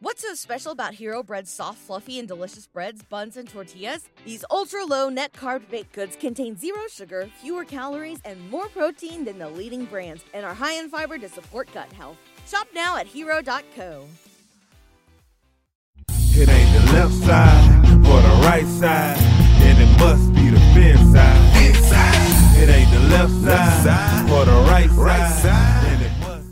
What's so special about Hero Bread's soft, fluffy, and delicious breads, buns, and tortillas? These ultra low net carb baked goods contain zero sugar, fewer calories, and more protein than the leading brands, and are high in fiber to support gut health. Shop now at hero.co. It ain't the left side or the right side, then it must be the fin side. Inside. It ain't the left side or the right side. then it must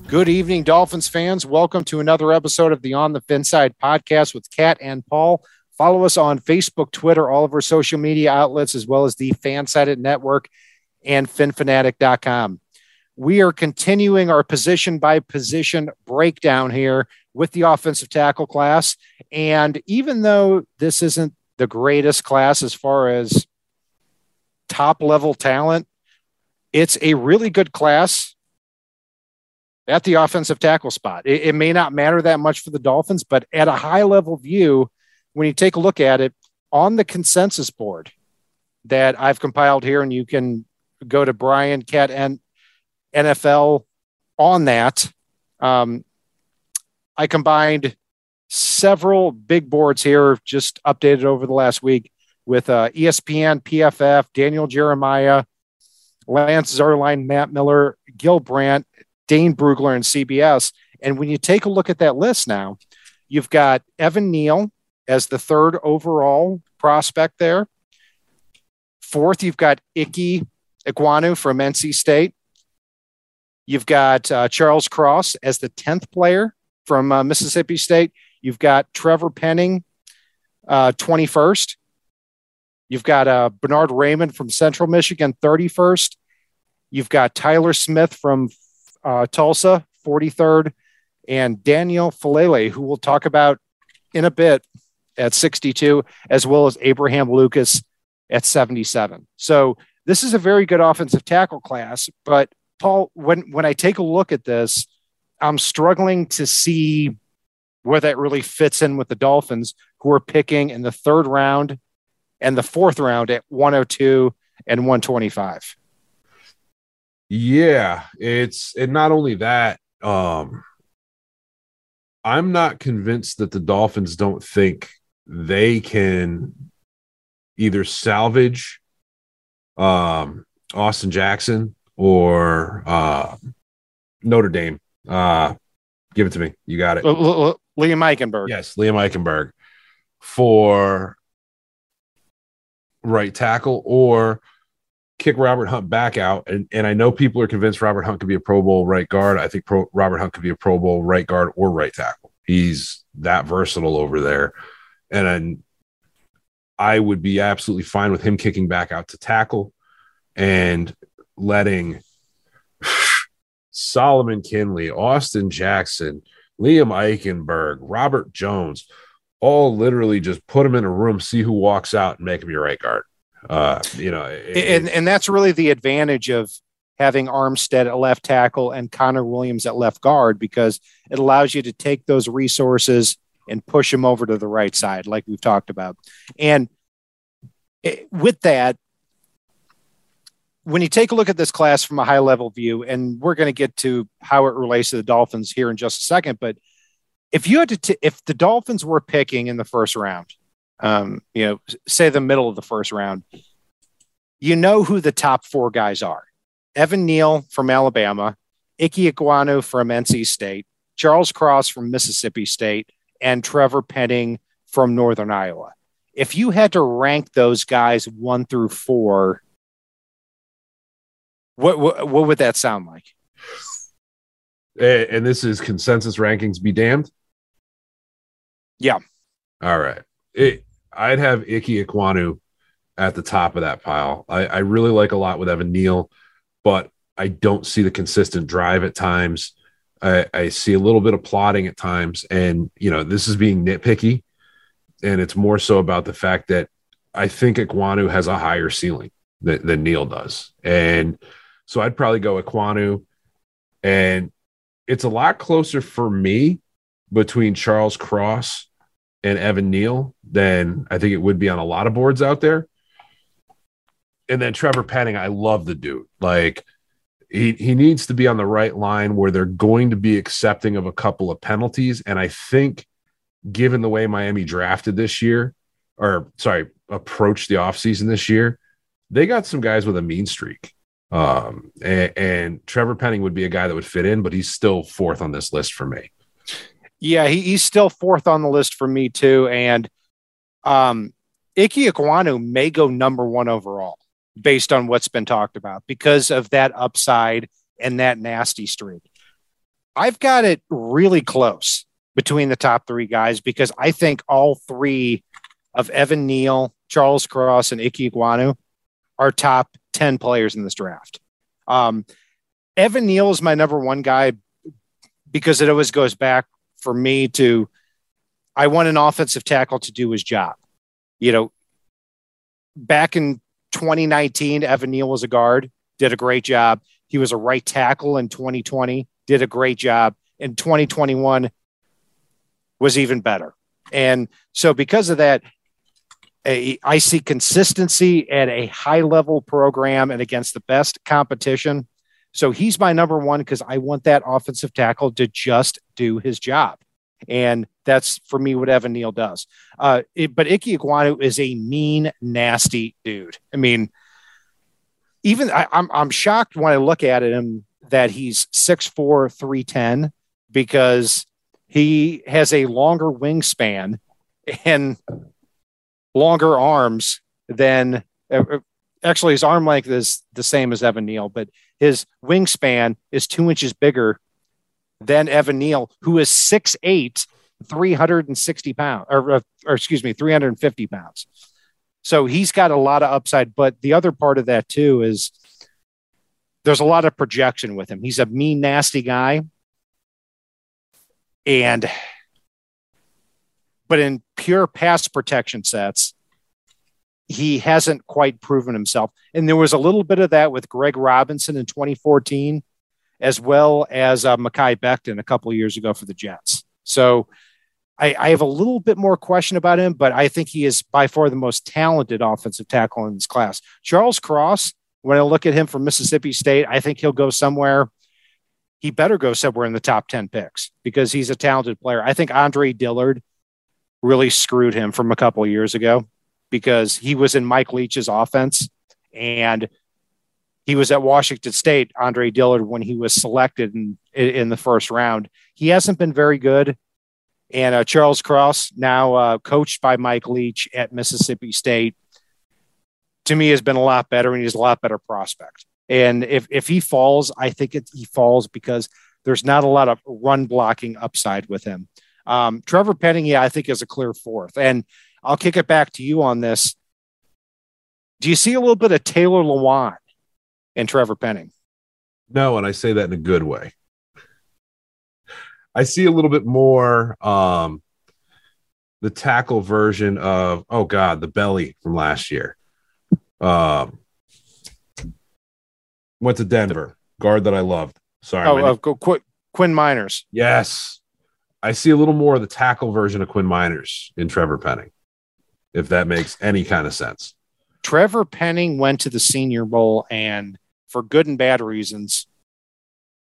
Good evening, Dolphins fans. Welcome to another episode of the On the Fin Side podcast with Kat and Paul. Follow us on Facebook, Twitter, all of our social media outlets, as well as the Fansided Network and phinphanatic.com. We are continuing our position by position breakdown here with the offensive tackle class. And even though this isn't the greatest class as far as top level talent, it's a really good class at the offensive tackle spot. It, it, may not matter that much for the Dolphins, but at a high level view, when you take a look at it on the consensus board that I've compiled here, and you can go to Brian Cat and NFL on that. Um, I combined several big boards here, just updated over the last week with uh, ESPN, PFF, Daniel Jeremiah, Lance Zierlein, Matt Miller, Gil Brandt, Dane Brugler, and CBS. And when you take a look at that list now, you've got Evan Neal as the third overall prospect there. Fourth, you've got Ickey Ekwonu from NC State. You've got uh, Charles Cross as the 10th player from uh, Mississippi State. You've got Trevor Penning, uh, 21st. You've got uh, Bernhard Raimann from Central Michigan, 31st. You've got Tyler Smith from uh, Tulsa, 43rd, and Daniel Faalele, who we'll talk about in a bit at 62, as well as Abraham Lucas at 77. So this is a very good offensive tackle class. But Paul, when when I take a look at this, I'm struggling to see where that really fits in with the Dolphins, who are picking in the third round and the fourth round at 102 and 125. Yeah, it's and not only that, um I'm not convinced that the Dolphins don't think they can either salvage um Austin Jackson or uh Notre Dame. Uh give it to me. You got it. L- L- L- Liam Eichenberg. Yes, Liam Eichenberg for right tackle or kick Robert Hunt back out. And, and I know people are convinced Robert Hunt could be a Pro Bowl right guard. I think Pro, Robert Hunt could be a Pro Bowl right guard or right tackle. He's that versatile over there. And I would be absolutely fine with him kicking back out to tackle and letting Solomon Kindley, Austin Jackson, Liam Eichenberg, Robert Jones, all literally just put him in a room, see who walks out, and make him your right guard. Uh, you know, it- and and that's really the advantage of having Armstead at left tackle and Connor Williams at left guard because it allows you to take those resources and push them over to the right side, like we've talked about. And it- with that, when you take a look at this class from a high level view, and we're going to get to how it relates to the Dolphins here in just a second, but if you had to, t- if the Dolphins were picking in the first round, um, you know, say the middle of the first round, you know who the top four guys are. Evan Neal from Alabama, Ickey Ekwonu from NC State, Charles Cross from Mississippi State, and Trevor Penning from Northern Iowa. If you had to rank those guys one through four, what what, what would that sound like? and and this is consensus rankings be damned. Yeah. All right. It, I'd have Ickey Ekwonu at the top of that pile. I, I really like a lot with Evan Neal, but I don't see the consistent drive at times. I, I see a little bit of plotting at times, and you know this is being nitpicky, and it's more so about the fact that I think Ekwonu has a higher ceiling than, than Neal does, and so I'd probably go Ekwonu, and it's a lot closer for me between Charles Cross and Evan Neal than I think it would be on a lot of boards out there. And then Trevor Penning, I love the dude. Like he he needs to be on the right line where they're going to be accepting of a couple of penalties. And I think given the way Miami drafted this year, or sorry, approached the offseason this year, they got some guys with a mean streak. Um, and, and, Trevor Penning would be a guy that would fit in, but he's still fourth on this list for me. Yeah, he, he's still fourth on the list for me too. And um, Ike Ekwonu may go number one overall based on what's been talked about because of that upside and that nasty streak. I've got it really close between the top three guys because I think all three of Evan Neal, Charles Cross, and Ike Ekwonu are top 10 players in this draft. Um, Evan Neal is my number one guy because it always goes back for me to I want an offensive tackle to do his job. You know, back in 2019, Evan Neal was a guard, did a great job. He was a right tackle in 2020, did a great job. In 2021, was even better. And so, because of that, I see consistency at a high level program and against the best competition. So he's my number one because I want that offensive tackle to just do his job. And that's for me what Evan Neal does. Uh, it, but Ike Ekwonu is a mean, nasty dude. I mean, even I, I'm I'm shocked when I look at him that he's 6'4, 310 because he has a longer wingspan and longer arms than uh, uh, actually his arm length is the same as Evan Neal, but his wingspan is two inches bigger than Evan Neal, who is 6'8, 360 pounds, or, or excuse me, 350 pounds. So he's got a lot of upside. But the other part of that too is there's a lot of projection with him. He's a mean, nasty guy. And but in pure pass protection sets, he hasn't quite proven himself. And there was a little bit of that with Greg Robinson in 2014, as well as uh, Mekhi Becton a couple years ago for the Jets. So I, I, have a little bit more question about him, but I think he is by far the most talented offensive tackle in this class. Charles Cross, when I look at him from Mississippi State, I think he'll go somewhere. He better go somewhere in the top 10 picks because he's a talented player. I think Andre Dillard really screwed him from a couple years ago because he was in Mike Leach's offense and he was at Washington State, Andre Dillard, when he was selected in, in the first round. He hasn't been very good. And uh, Charles Cross, now uh, coached by Mike Leach at Mississippi State, to me has been a lot better and he's a lot better prospect. And if, if he falls, I think it, he falls because there's not a lot of run blocking upside with him. Um, Trevor Penning, yeah, I think is a clear fourth. And I'll kick it back to you on this. Do you see a little bit of Taylor Lewan in Trevor Penning? No, and I say that in a good way. I see a little bit more um, the tackle version of oh god, the belly from last year. Um, went to Denver, guard that I loved. Sorry, oh, uh, Qu- Quinn Meinerz. Yes, I see a little more of the tackle version of Quinn Meinerz in Trevor Penning, if that makes any kind of sense. Trevor Penning went to the Senior Bowl and, for good and bad reasons,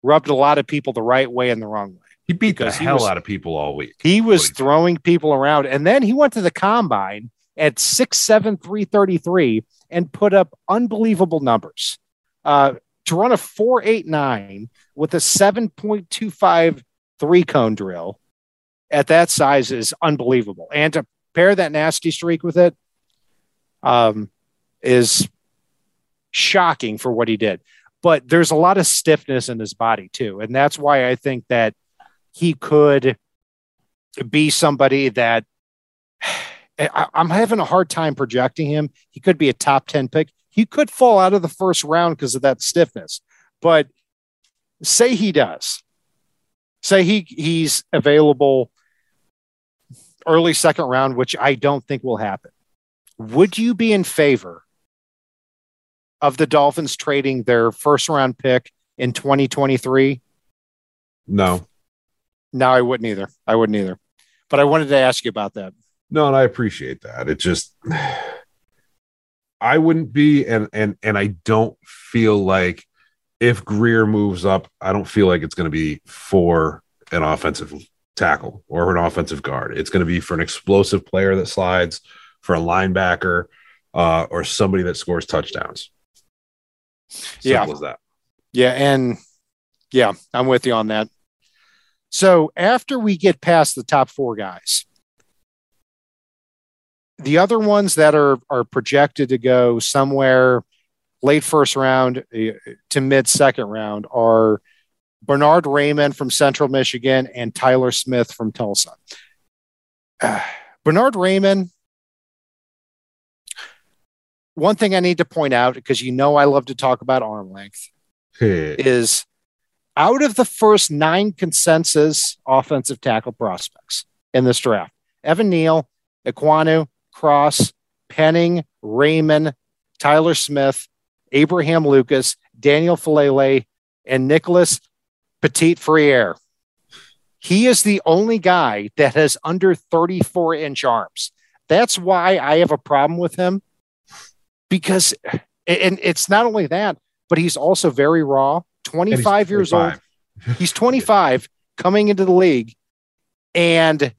rubbed a lot of people the right way and the wrong way. He beat the hell was, out of people all week. He was throwing people around. And then he went to the combine at 6'7, 333 and put up unbelievable numbers. Uh, to run a 489 with a 7.25 three cone drill at that size is unbelievable. And to pair that nasty streak with it um, is shocking for what he did. But there's a lot of stiffness in his body too. And that's why I think that he could be somebody that I, am having a hard time projecting him. He could be a top 10 pick. He could fall out of the first round because of that stiffness. But say he does. Say he he's available early second round, which I don't think will happen. Would you be in favor of the Dolphins trading their first round pick in 2023? No. No, I wouldn't either. I wouldn't either. But I wanted to ask you about that. No, and I appreciate that. It just I wouldn't be and and and I don't feel like if Grier moves up, I don't feel like it's going to be for an offensive tackle or an offensive guard. It's going to be for an explosive player that slides, for a linebacker, uh, or somebody that scores touchdowns. Simple Yeah. as that. Yeah, and yeah, I'm with you on that. So after we get past the top four guys, the other ones that are are projected to go somewhere late first round eh, to mid second round are Bernhard Raimann from Central Michigan and Tyler Smith from Tulsa. Uh, Bernhard Raimann. One thing I need to point out because you know I love to talk about arm length is out of the first nine consensus offensive tackle prospects in this draft, Evan Neal, Ekwonu, Cross, Penning, Raimann, Tyler Smith, Abraham Lucas, Daniel Faalele, and Nicholas Petit-Frere. He is the only guy that has under 34 inch arms. That's why I have a problem with him because, and it's not only that, but he's also very raw, And he's 25 years old. He's 25 coming into the league and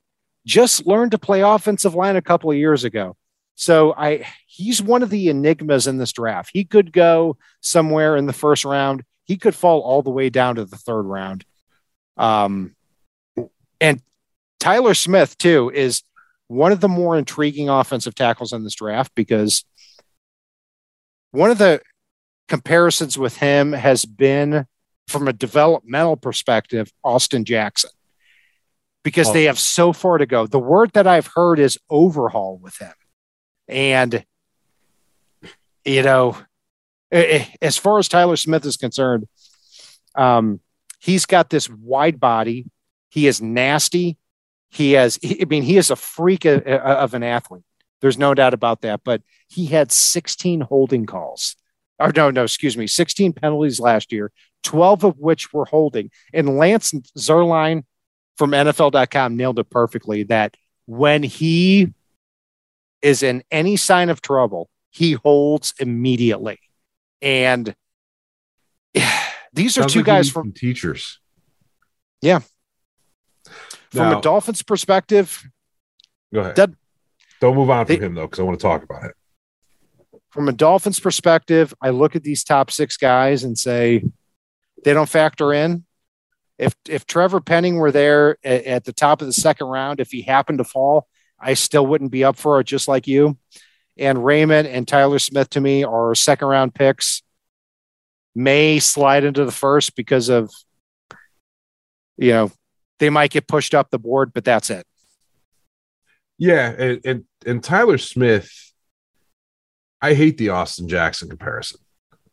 just learned to play offensive line a couple of years ago. So I he's one of the enigmas in this draft. He could go somewhere in the first round. He could fall all the way down to the third round. Um and Tyler Smith too is one of the more intriguing offensive tackles in this draft because one of the comparisons with him has been from a developmental perspective, Austin Jackson, because Oh. they have so far to go. The word that I've heard is overhaul with him. And, you know, as far as Tyler Smith is concerned, um, he's got this wide body. He is nasty. He has, I mean, he is a freak of, of an athlete. There's no doubt about that. But he had 16 holding calls. Or no, no, excuse me, 16 penalties last year, 12 of which were holding. And Lance Zierlein from NFL.com nailed it perfectly that when he is in any sign of trouble, he holds immediately. And these are Sounds two like guys from teachers. Yeah. from Now- a Dolphins perspective. Go ahead. That- Don't move on from They- him though, because I want to talk about it. From a Dolphins perspective, I look at these top six guys and say they don't factor in. If if Trevor Penning were there at, at the top of the second round, if he happened to fall, I still wouldn't be up for it, just like you. And Raimann and Tyler Smith to me are second round picks. May slide into the first because of, you know, they might get pushed up the board, but that's it. Yeah, and and, and Tyler Smith, I hate the Austin Jackson comparison.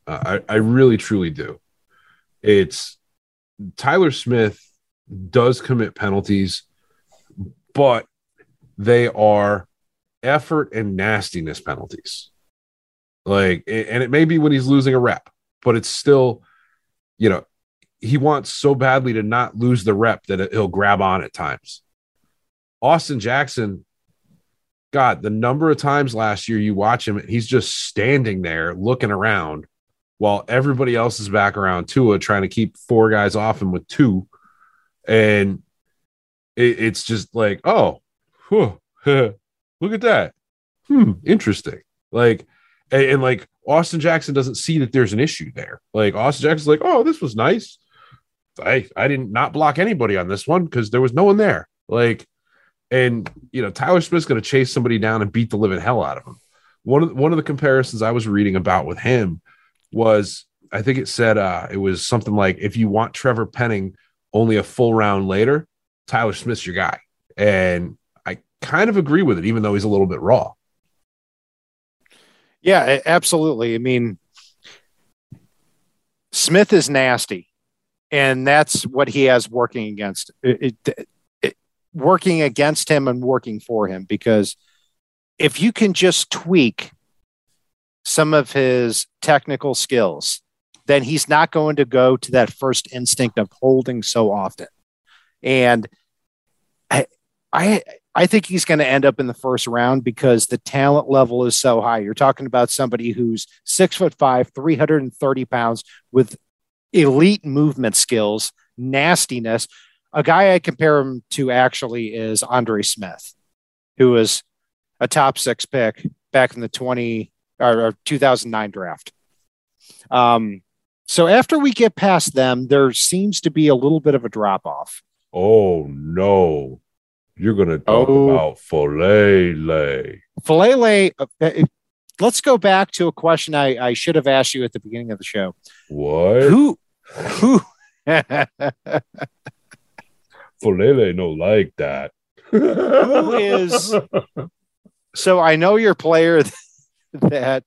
Uh, I I really truly do. It's Tyler Smith does commit penalties, but they are effort and nastiness penalties. Like, and it may be when he's losing a rep, but it's still, you know, he wants so badly to not lose the rep that he'll grab on at times. Austin Jackson, God, the number of times last year you watch him, he's just standing there looking around while everybody else is back around Tua trying to keep four guys off him with two. And it, it's just like, oh, whew, look at that. Hmm, interesting. Like, and, and like Austin Jackson doesn't see that there's an issue there. Like Austin Jackson's like, oh, this was nice. I I didn't not block anybody on this one because there was no one there. Like, and you know, Tyler Smith's to chase somebody down and beat the living hell out of him. One of one of the comparisons I was reading about with him was I think it said uh, it was something like if you want Trevor Penning only a full round later, Tyler Smith's your guy. And kind of agree with it, even though he's a little bit raw. Yeah, absolutely. I mean, Smith is nasty, and that's what he has working against it, it- it- working against him and working for him. Because if you can just tweak some of his technical skills, then he's not going to go to that first instinct of holding so often. And I, I, I think he's going to end up in the first round because the talent level is so high. You're talking about somebody who's six foot five, 330 pounds with elite movement skills, nastiness, a guy I compare him to actually is Andre Smith, who was a top six pick back in the 20 or 2009 draft. Um, so after we get past them, there seems to be a little bit of a drop off. Oh no. You're gonna talk Oh. about Faalele. Faalele, uh, uh, let's go back to a question I, I should have asked you at the beginning of the show. What? Who, who, Faalele no like that. Who is- so I know your player that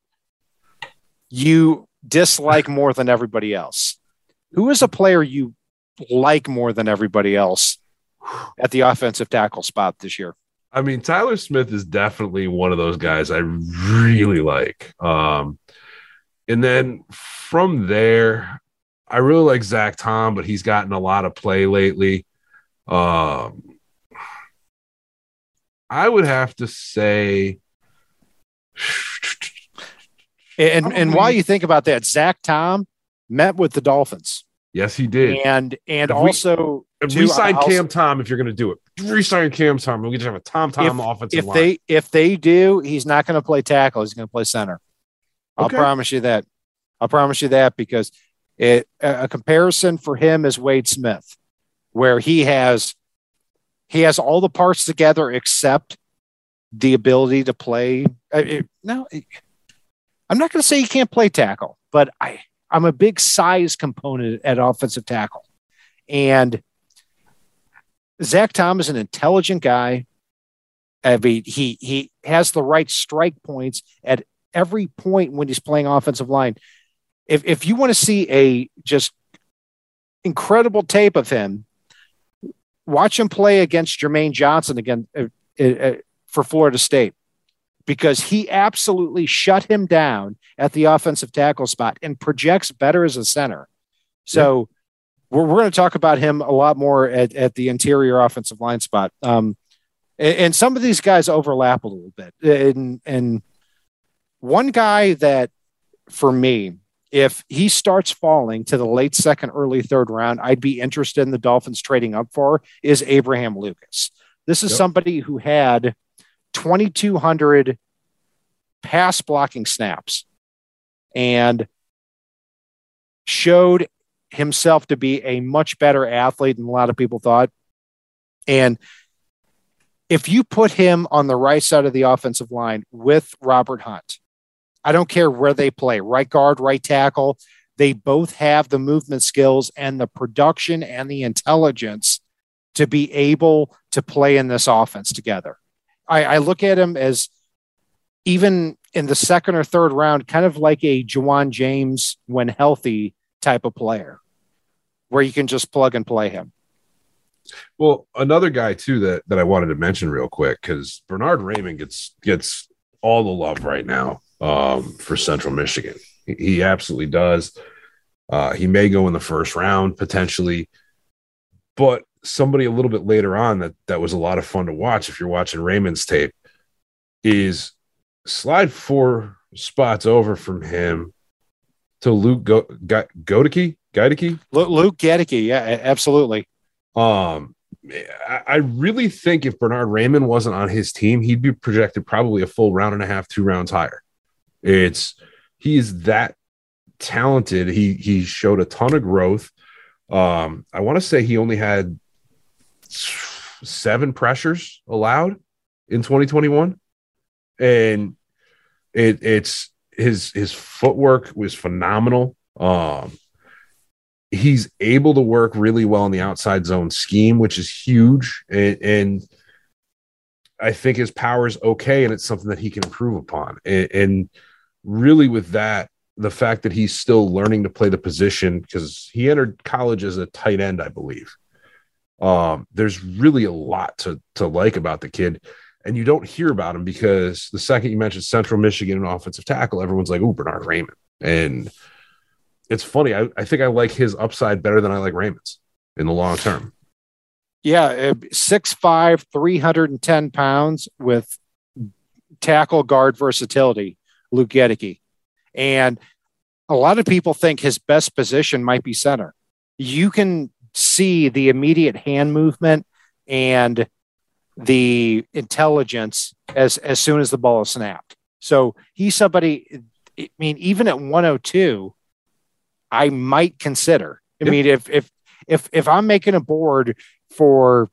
you dislike more than everybody else. Who is a player you like more than everybody else at the offensive tackle spot this year? I mean, Tyler Smith is definitely one of those guys I really like. Um, and then from there, I really like Zach Tom, but he's gotten a lot of play lately. Um, I would have to say, And and while you think about that, Zach Tom met with the Dolphins, yes, he did. and and also resign Cam Tom if you're going to do it. Resign Cam Tom. We get to have a Tom Tom offensive if line. they if they do, he's not going to play tackle. He's going to play center. I'll Okay. promise you that. I'll promise you that because it a comparison for him is Wade Smith, where he has he has all the parts together except the ability to play. uh, it- no, it- I'm not going to say he can't play tackle, but I I'm a big size component at offensive tackle, and Zach Tom is an intelligent guy. I mean, he he has the right strike points at every point when he's playing offensive line. If if you want to see a just incredible tape of him, watch him play against Jermaine Johnson again uh, uh, for Florida State because he absolutely shut him down at the offensive tackle spot and projects better as a center. So we're, we're going to talk about him a lot more at, at the interior offensive line spot. Um, and, and some of these guys overlap a little bit. And, and one guy that for me, if he starts falling to the late second, early third round, I'd be interested in the Dolphins trading up for is Abraham Lucas. This is Yep. somebody who had 2,200 pass blocking snaps and showed himself to be a much better athlete than a lot of people thought. And if you put him on the right side of the offensive line with Robert Hunt, I don't care where they play, right guard, right tackle, they both have the movement skills and the production and the intelligence to be able to play in this offense together. I, I look at him as even in the second or third round, kind of like a Ja'Wuan James when healthy type of player, where you can just plug and play him. Well, another guy too that that I wanted to mention real quick because Bernhard Raimann gets gets all the love right now um, for Central Michigan. He, he absolutely does. Uh, he may go in the first round potentially, but somebody a little bit later on that that was a lot of fun to watch. If you're watching Raimann's tape, is slide four spots over from him to Luke Go- Go- Goedeke. Lu- Luke Goedeke, yeah, absolutely. Um, I, I really think if Bernhard Raimann wasn't on his team, he'd be projected probably a full round and a half, two rounds higher. It's he is that talented. He he showed a ton of growth. Um, I want to say he only had seven pressures allowed in 2021, and it it's his his footwork was phenomenal. Um, he's able to work really well in the outside zone scheme, which is huge. And, and I think his power is okay, and it's something that he can improve upon. And, and really, with that, the fact that he's still learning to play the position because he entered college as a tight end, I believe. Um, there's really a lot to to like about the kid, and you don't hear about him because the second you mention Central Michigan and offensive tackle, everyone's like, "Oh, Bernhard Raimann," and it's funny. I, I think I like his upside better than I like Raimann's in the long term. Yeah, uh, 6'5, 310 pounds with tackle guard versatility, Luke Goedeke. And a lot of people think his best position might be center. You can see the immediate hand movement and the intelligence as as soon as the ball is snapped. So he's somebody. I mean, even at 102, I might consider. I Yeah. mean, if if if if I'm making a board for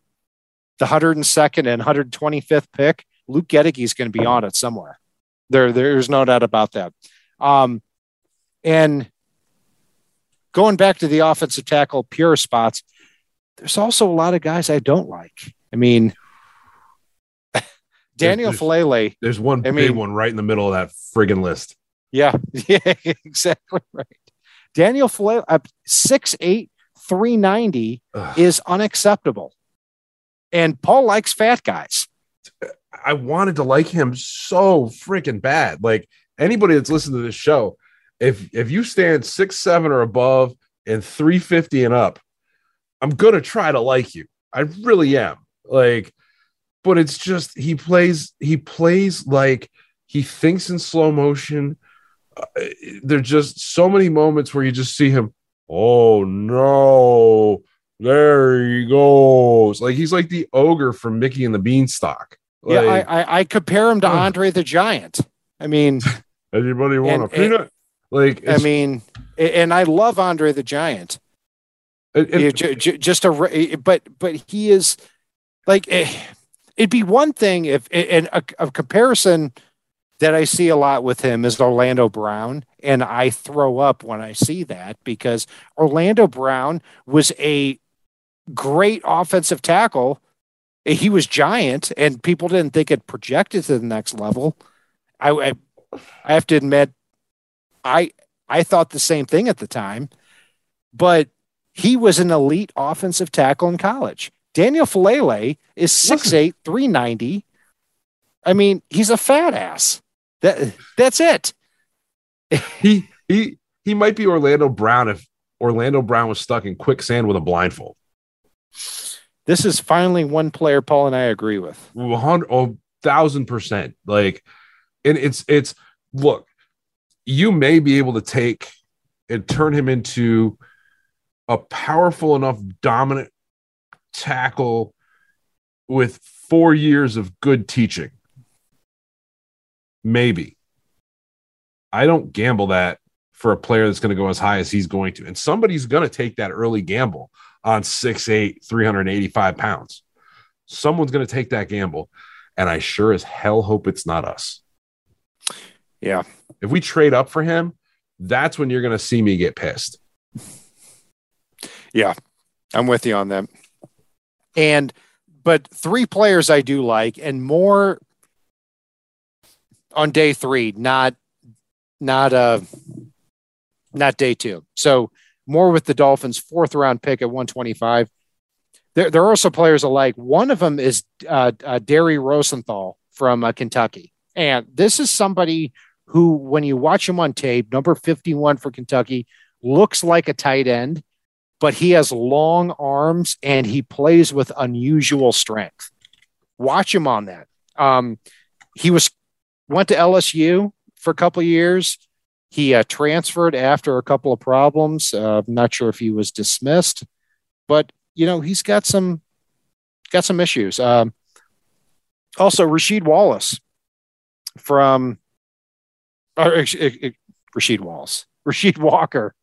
the 102nd and 125th pick, Luke Goedeke is going to be on it somewhere. There, there's no doubt about that. Um, and going back to the offensive tackle pure spots, there's also a lot of guys I don't like. I mean, Daniel There's- Faalele, There's one I big mean- one right in the middle of that friggin' list. yeah, yeah, exactly right. Daniel Faalele, uh, 6'8, 390 Ugh. is unacceptable. And Paul likes fat guys. I wanted to like him so freaking bad. Like anybody that's listened to this show, if if you stand six seven or above and 350 and up, I'm gonna try to like you. I really am. Like, but it's just he plays, he plays like he thinks in slow motion. There's just so many moments where you just see him, oh no, there he goes. Like he's like the ogre from Mickey and the Beanstalk. yeah, I, I, I compare him to. Andre the Giant. I mean, Anybody want And- a peanut? like, I mean, and I love Andre the Giant. and- and- Yeah, ju- ju- just a, but but he is like eh, it'd be one thing if and a, a comparison that I see a lot with him is Orlando Brown, and I throw up when I see that because Orlando Brown was a great offensive tackle. He was giant, and people didn't think it projected to the next level. I, I, I have to admit, I I thought the same thing at the time, but he was an elite offensive tackle in college. Daniel Faalele is 6'8, 390. I mean, he's a fat ass. That that's it. he he he might be Orlando Brown if Orlando Brown was stuck in quicksand with a blindfold. This is finally one player Paul and I agree with. A hundred, oh, thousand percent. Like, and it's it's look, you may be able to take and turn him into a powerful enough dominant tackle with four years of good teaching. Maybe. I don't gamble that for a player that's going to go as high as he's going to. And somebody's going to take that early gamble on 6'8, 385 pounds. Someone's going to take that gamble. And I sure as hell hope it's not us. Yeah. If we trade up for him, that's when you're going to see me get pissed. Yeah. I'm with you on that. And but three players I do like, and more on day three, not not uh not day two. So more with the Dolphins, fourth round pick at 125. There, there are also players alike. One of them is uh, uh, Dare Rosenthal from uh, Kentucky, and this is somebody who, when you watch him on tape, number 51 for Kentucky, looks like a tight end but he has long arms and he plays with unusual strength. Watch him on that. Um, he was went to LSU for a couple of years. He uh, transferred after a couple of problems. Uh, I'm not sure if he was dismissed, but you know he's got some got some issues. Um, also, Rasheed Wallace from or, ex- Rasheed Wallace, Rasheed Walker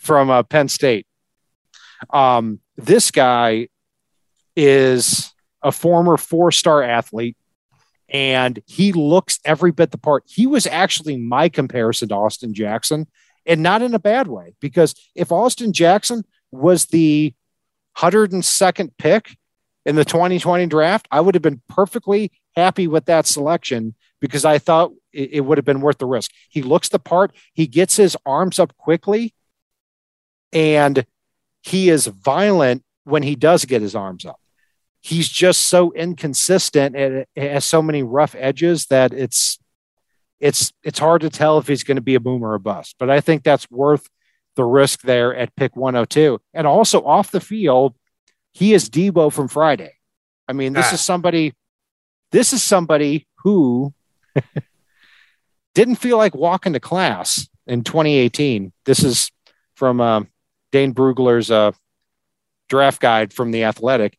from uh, Penn State. Um, this guy is a former four star athlete and he looks every bit the part. He was actually my comparison to Austin Jackson and not in a bad way because if Austin Jackson was the 102nd pick in the 2020 draft, I would have been perfectly happy with that selection because I thought it, would have been worth the risk. He looks the part, he gets his arms up quickly, and he is violent when he does get his arms up. He's just so inconsistent and it has so many rough edges that it's it's it's hard to tell if he's going to be a boom or a bust. But I think that's worth the risk there at pick 102. And also off the field, he is Debo from Friday. I mean, this Ah. is somebody this is somebody who didn't feel like walking to class in 2018. This is from um, Dane Brugler's uh, draft guide from the Athletic.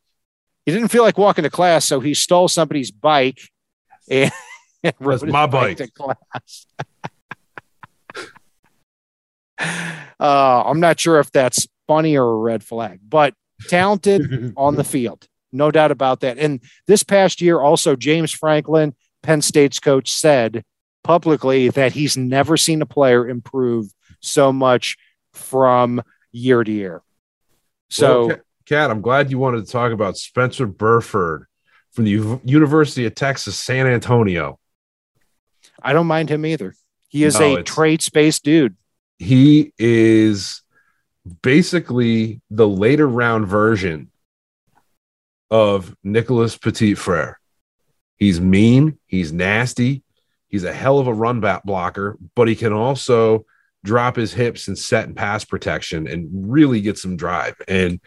He didn't feel like walking to class, so he stole somebody's bike and, rode my bike. to class. uh, I'm not sure if that's funny or a red flag, but talented on the field, no doubt about that. And this past year, also James Franklin, Penn State's coach, said publicly that he's never seen a player improve so much from year to year. So, Well, Kat- I'm glad you wanted to talk about Spencer Burford from the U- University of Texas, San Antonio. I don't mind him either. He is No, a trade space dude. He is basically the later round version of Nicholas Petit Frere. He's mean, he's nasty, he's a hell of a run back blocker, but he can also drop his hips and set and pass protection and really get some drive. And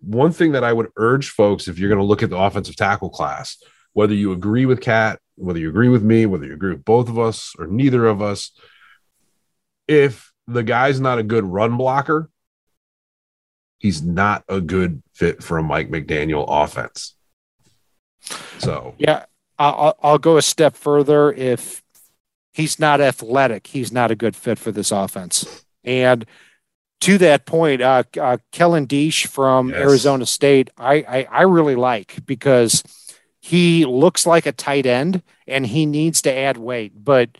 one thing that I would urge folks, if you're going to look at the offensive tackle class, whether you agree with Kat, whether you agree with me, whether you agree with both of us or neither of us, if the guy's not a good run blocker, he's not a good fit for a Mike McDaniel offense. So Yeah, I'll, I'll- go a step further. If he's not athletic, he's not a good fit for this offense. And to that point, uh, uh, Kellen Diesch from Yes. Arizona State, I, I I really like because he looks like a tight end and he needs to add weight, but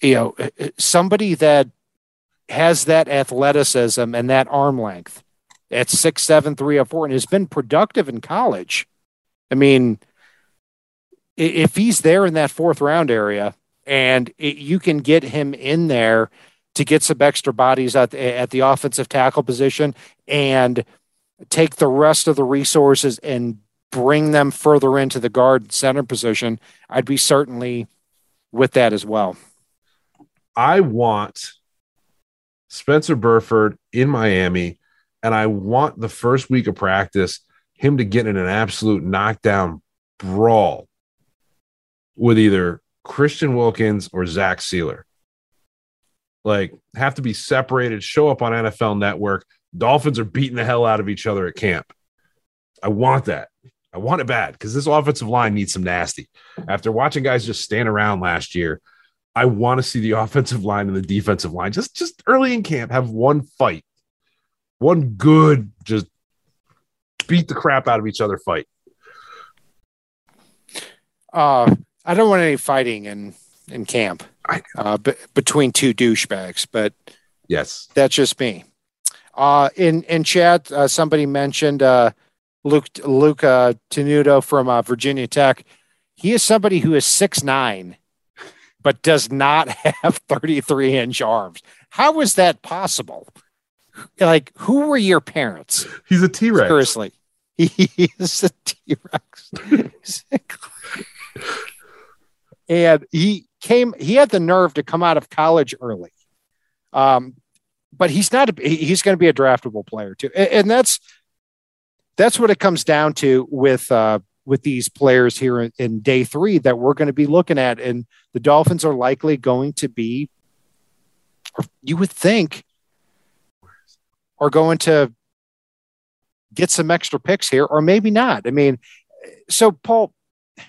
you know, somebody that has that athleticism and that arm length at six, seven, three, or four, and has been productive in college. I mean, if he's there in that fourth round area and it, you can get him in there to get some extra bodies at the, at the offensive tackle position and take the rest of the resources and bring them further into the guard center position, I'd be certainly with that as well. I want Spencer Burford in Miami, and I want the first week of practice him to get in an absolute knockdown brawl with either Christian Wilkins or Zach Sieler. Like, have to be separated, show up on NFL Network. Dolphins are beating the hell out of each other at camp. I want that. I want it bad because this offensive line needs some nasty. After watching guys just stand around last year, I want to see the offensive line and the defensive line just just early in camp have one fight, one good just beat the crap out of each other fight. Uh, I don't want any fighting in, in camp uh, b- between two douchebags, but Yes, that's just me. Uh, in in chat, uh, somebody mentioned uh, Luke Luca Tenuta from uh, Virginia Tech. He is somebody who is six nine, but does not have thirty three inch arms. How is that possible? Like, who were your parents? he's a T Rex. Seriously, he is a T Rex. and he came. He had the nerve to come out of college early. Um, but he's not. He's going to be a draftable player too, and, and that's that's what it comes down to with uh, with these players here in, in day three that we're going to be looking at, and the Dolphins are likely going to be, you would think, are going to get some extra picks here, or maybe not. I mean, so Paul,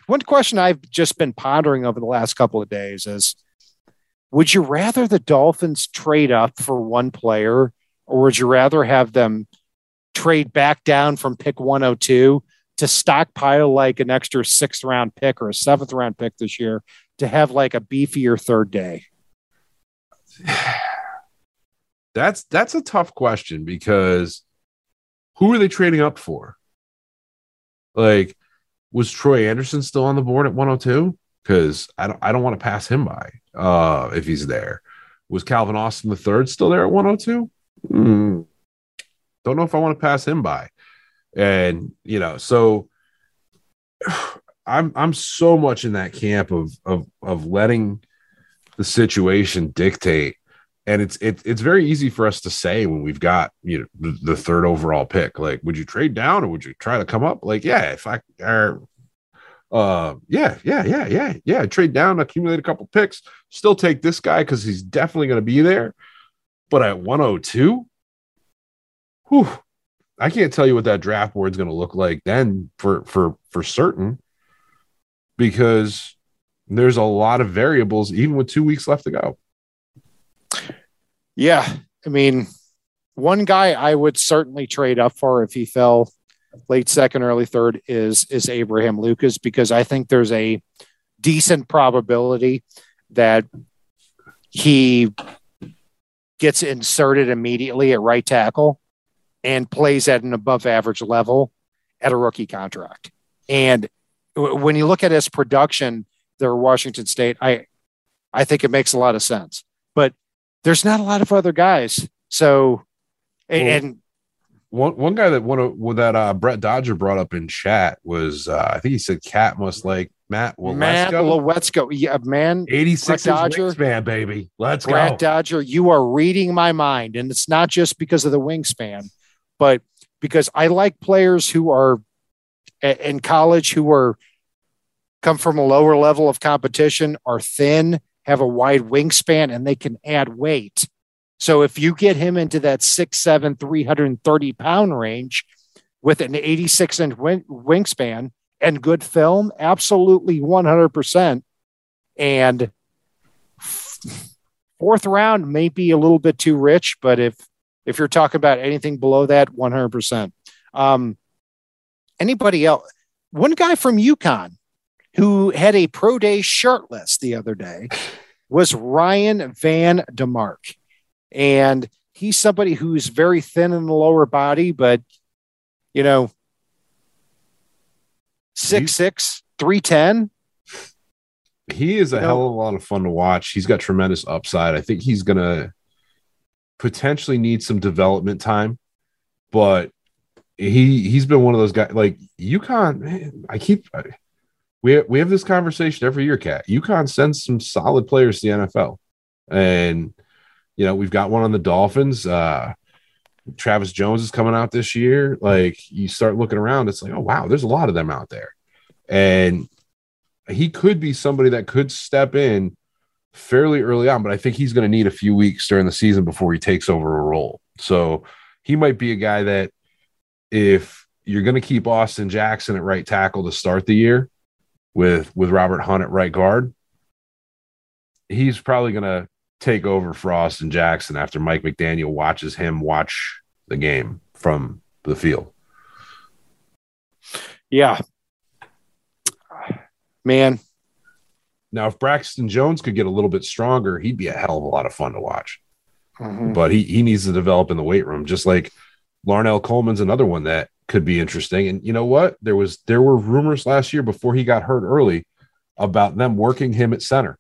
one question I've just been pondering over the last couple of days is would you rather the Dolphins trade up for one player, or would you rather have them trade back down from pick 102 to stockpile like an extra sixth round pick or a seventh round pick this year to have like a beefier third day? That's that's a tough question because who are they trading up for? Like, was Troy Andersen still on the board at 102? Because I don't I don't want to pass him by uh if he's there. Was Calvin Austin the third still there at 102? Hmm. Don't know if I want to pass him by. And you know, so I'm I'm so much in that camp of of of letting the situation dictate and it's it's it's very easy for us to say when we've got you know the, the third overall pick like would you trade down or would you try to come up? Like yeah if i are uh yeah yeah yeah yeah yeah trade down accumulate a couple picks still take this guy because he's definitely going to be there. But at 102 whew, I can't tell you what that draft board's going to look like then for for for certain. Because there's a lot of variables even with 2 weeks left to go. Yeah, I mean, one guy I would certainly trade up for if he fell late second, early third is is Abraham Lucas because I think there's a decent probability that he gets inserted immediately at right tackle and plays at an above average level at a rookie contract. And when you look at his production there at Washington State, I I think it makes a lot of sense. But there's not a lot of other guys. So and, well, and one one guy that one of that uh, Brett Dodger brought up in chat was uh, I think he said Kat must like Matt Waletzko. Matt Waletzko. Yeah, man. 86 Dodger man, baby. Let's go. Brett go. Dodger, you are reading my mind. And it's not just because of the wingspan, but because I like players who are in college who are come from a lower level of competition, are thin, have a wide wingspan, and they can add weight. So if you get him into that six, seven, 330 pound range with an 86 inch wing, wingspan and good film, absolutely 100%. And fourth round may be a little bit too rich, but if if you're talking about anything below that, 100%. Um, anybody else? One guy from UConn who had a pro day shirtless the other day was Ryan Van Demark. And he's somebody who's very thin in the lower body, but you know, six six, three ten. He is a you know, hell of a lot of fun to watch. He's got tremendous upside. I think he's gonna potentially need some development time, but he he's been one of those guys like UConn. Man, I keep we we have this conversation every year, Kat. UConn sends some solid players to the NFL, and you know, we've got one on the Dolphins. Uh, Travis Jones is coming out this year. Like you start looking around, it's like, oh wow, there's a lot of them out there, and he could be somebody that could step in fairly early on. But I think he's going to need a few weeks during the season before he takes over a role. So he might be a guy that if you're going to keep Austin Jackson at right tackle to start the year with with Robert Hunt at right guard, he's probably going to take over Frost and Jackson after Mike McDaniel watches him watch the game from the field. Yeah. Man. Now, if Braxton Jones could get a little bit stronger, he'd be a hell of a lot of fun to watch. Mm-hmm. But he, he needs to develop in the weight room, just like Larnel Coleman's another one that could be interesting. And you know what? There was there were rumors last year before he got hurt early about them working him at center.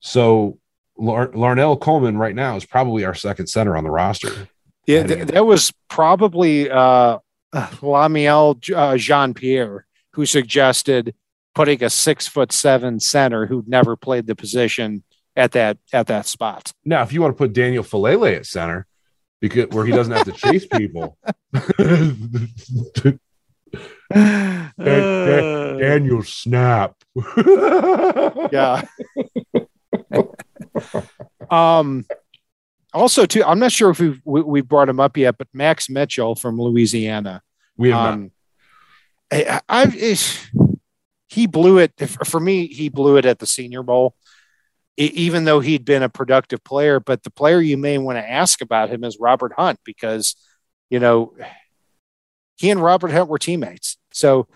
So Lar- Larnel Coleman right now is probably our second center on the roster. Yeah, th- that was probably uh, Lamiel uh, Jean Pierre who suggested putting a six foot seven center who'd never played the position at that at that spot. Now, if you want to put Daniel Faalele at center, because where he doesn't have to chase people. Daniel Snap. yeah. um, also, too, I'm not sure if we've we, we brought him up yet, but Max Mitchell from Louisiana. We have um, I, I he blew it for me. He blew it at the Senior Bowl, even though he'd been a productive player. But the player you may want to ask about him is Robert Hunt because you know he and Robert Hunt were teammates. So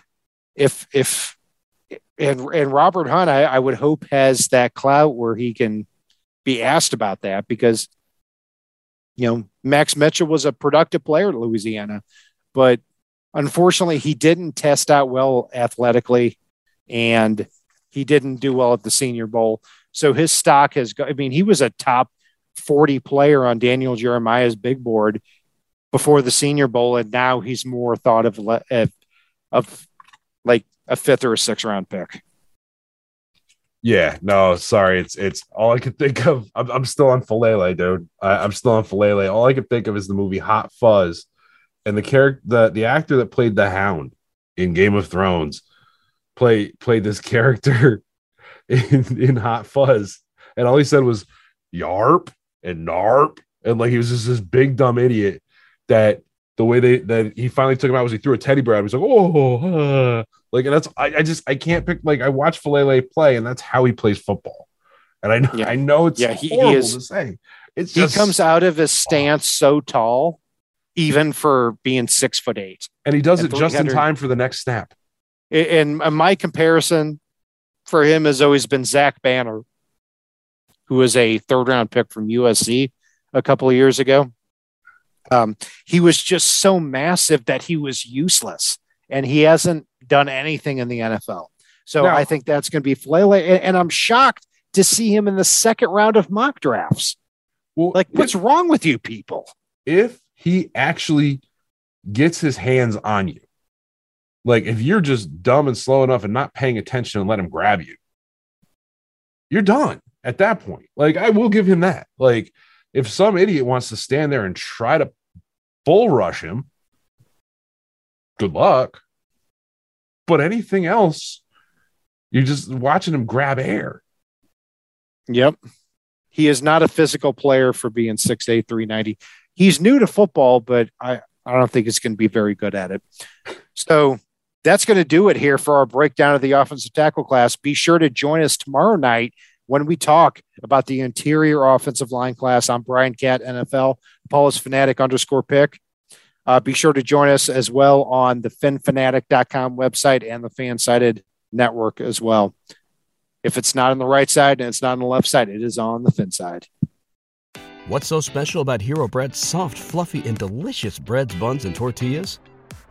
if if and and Robert Hunt, I, I would hope has that clout where he can be asked about that because you know Max Mitchell was a productive player at Louisiana, but unfortunately he didn't test out well athletically, and he didn't do well at the Senior Bowl. So his stock has. I mean, he was a top forty player on Daniel Jeremiah's big board before the Senior Bowl, and now he's more thought of of, of like a fifth or a sixth round pick. Yeah, no, sorry. It's it's all I could think of. I'm, I'm still on Faalele, dude. I, am still on Faalele. All I could think of is the movie Hot Fuzz, and the character, the the actor that played the Hound in Game of Thrones, play played this character in in Hot Fuzz, and all he said was "yarp" and "narp," and like he was just this big dumb idiot that the way they that he finally took him out was he threw a teddy bear. At him. He's like, oh, uh. like, and that's I, I just I can't pick. Like, I watch Faalele play, and that's how he plays football. And I know Yeah. I know it's Yeah, he- he is- to say. It's He just, comes out of his stance so tall, even for being six foot eight. and he does and it just in time for the next snap. And my comparison for him has always been Zach Banner, who was a third round pick from USC a couple of years ago. Um, he was just so massive that he was useless, and he hasn't done anything in the NFL. So Now- I think that's going to be Faalele, and, and I'm shocked to see him in the second round of mock drafts. Well, Like, if- what's wrong with you people? if he actually gets his hands on you, like if you're just dumb and slow enough and not paying attention and let him grab you, you're done at that point. Like I will give him that. Like if some idiot wants to stand there and try to bull rush him, good luck. But anything else, you're just watching him grab air. Yep. He is not a physical player for being 6'8, 390. He's new to football, but I, I don't think he's going to be very good at it. So that's going to do it here for our breakdown of the offensive tackle class. Be sure to join us tomorrow night when we talk about the interior offensive line class. I'm Brian Cat, NFL. Paul is fanatic underscore pick. Uh, be sure to join us as well on the phinphanatic.com website and the Fansided network as well. If it's not on the right side and it's not on the left side, it is on the fin side. What's so special about Hero Bread's soft, fluffy, and delicious breads, buns, and tortillas?